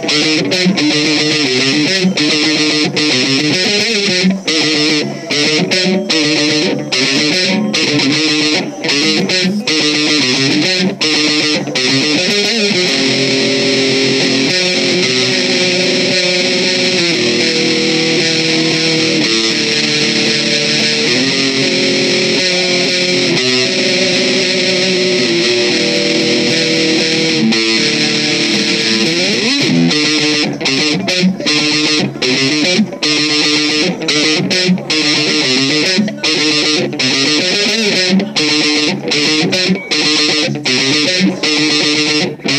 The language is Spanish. Gracias.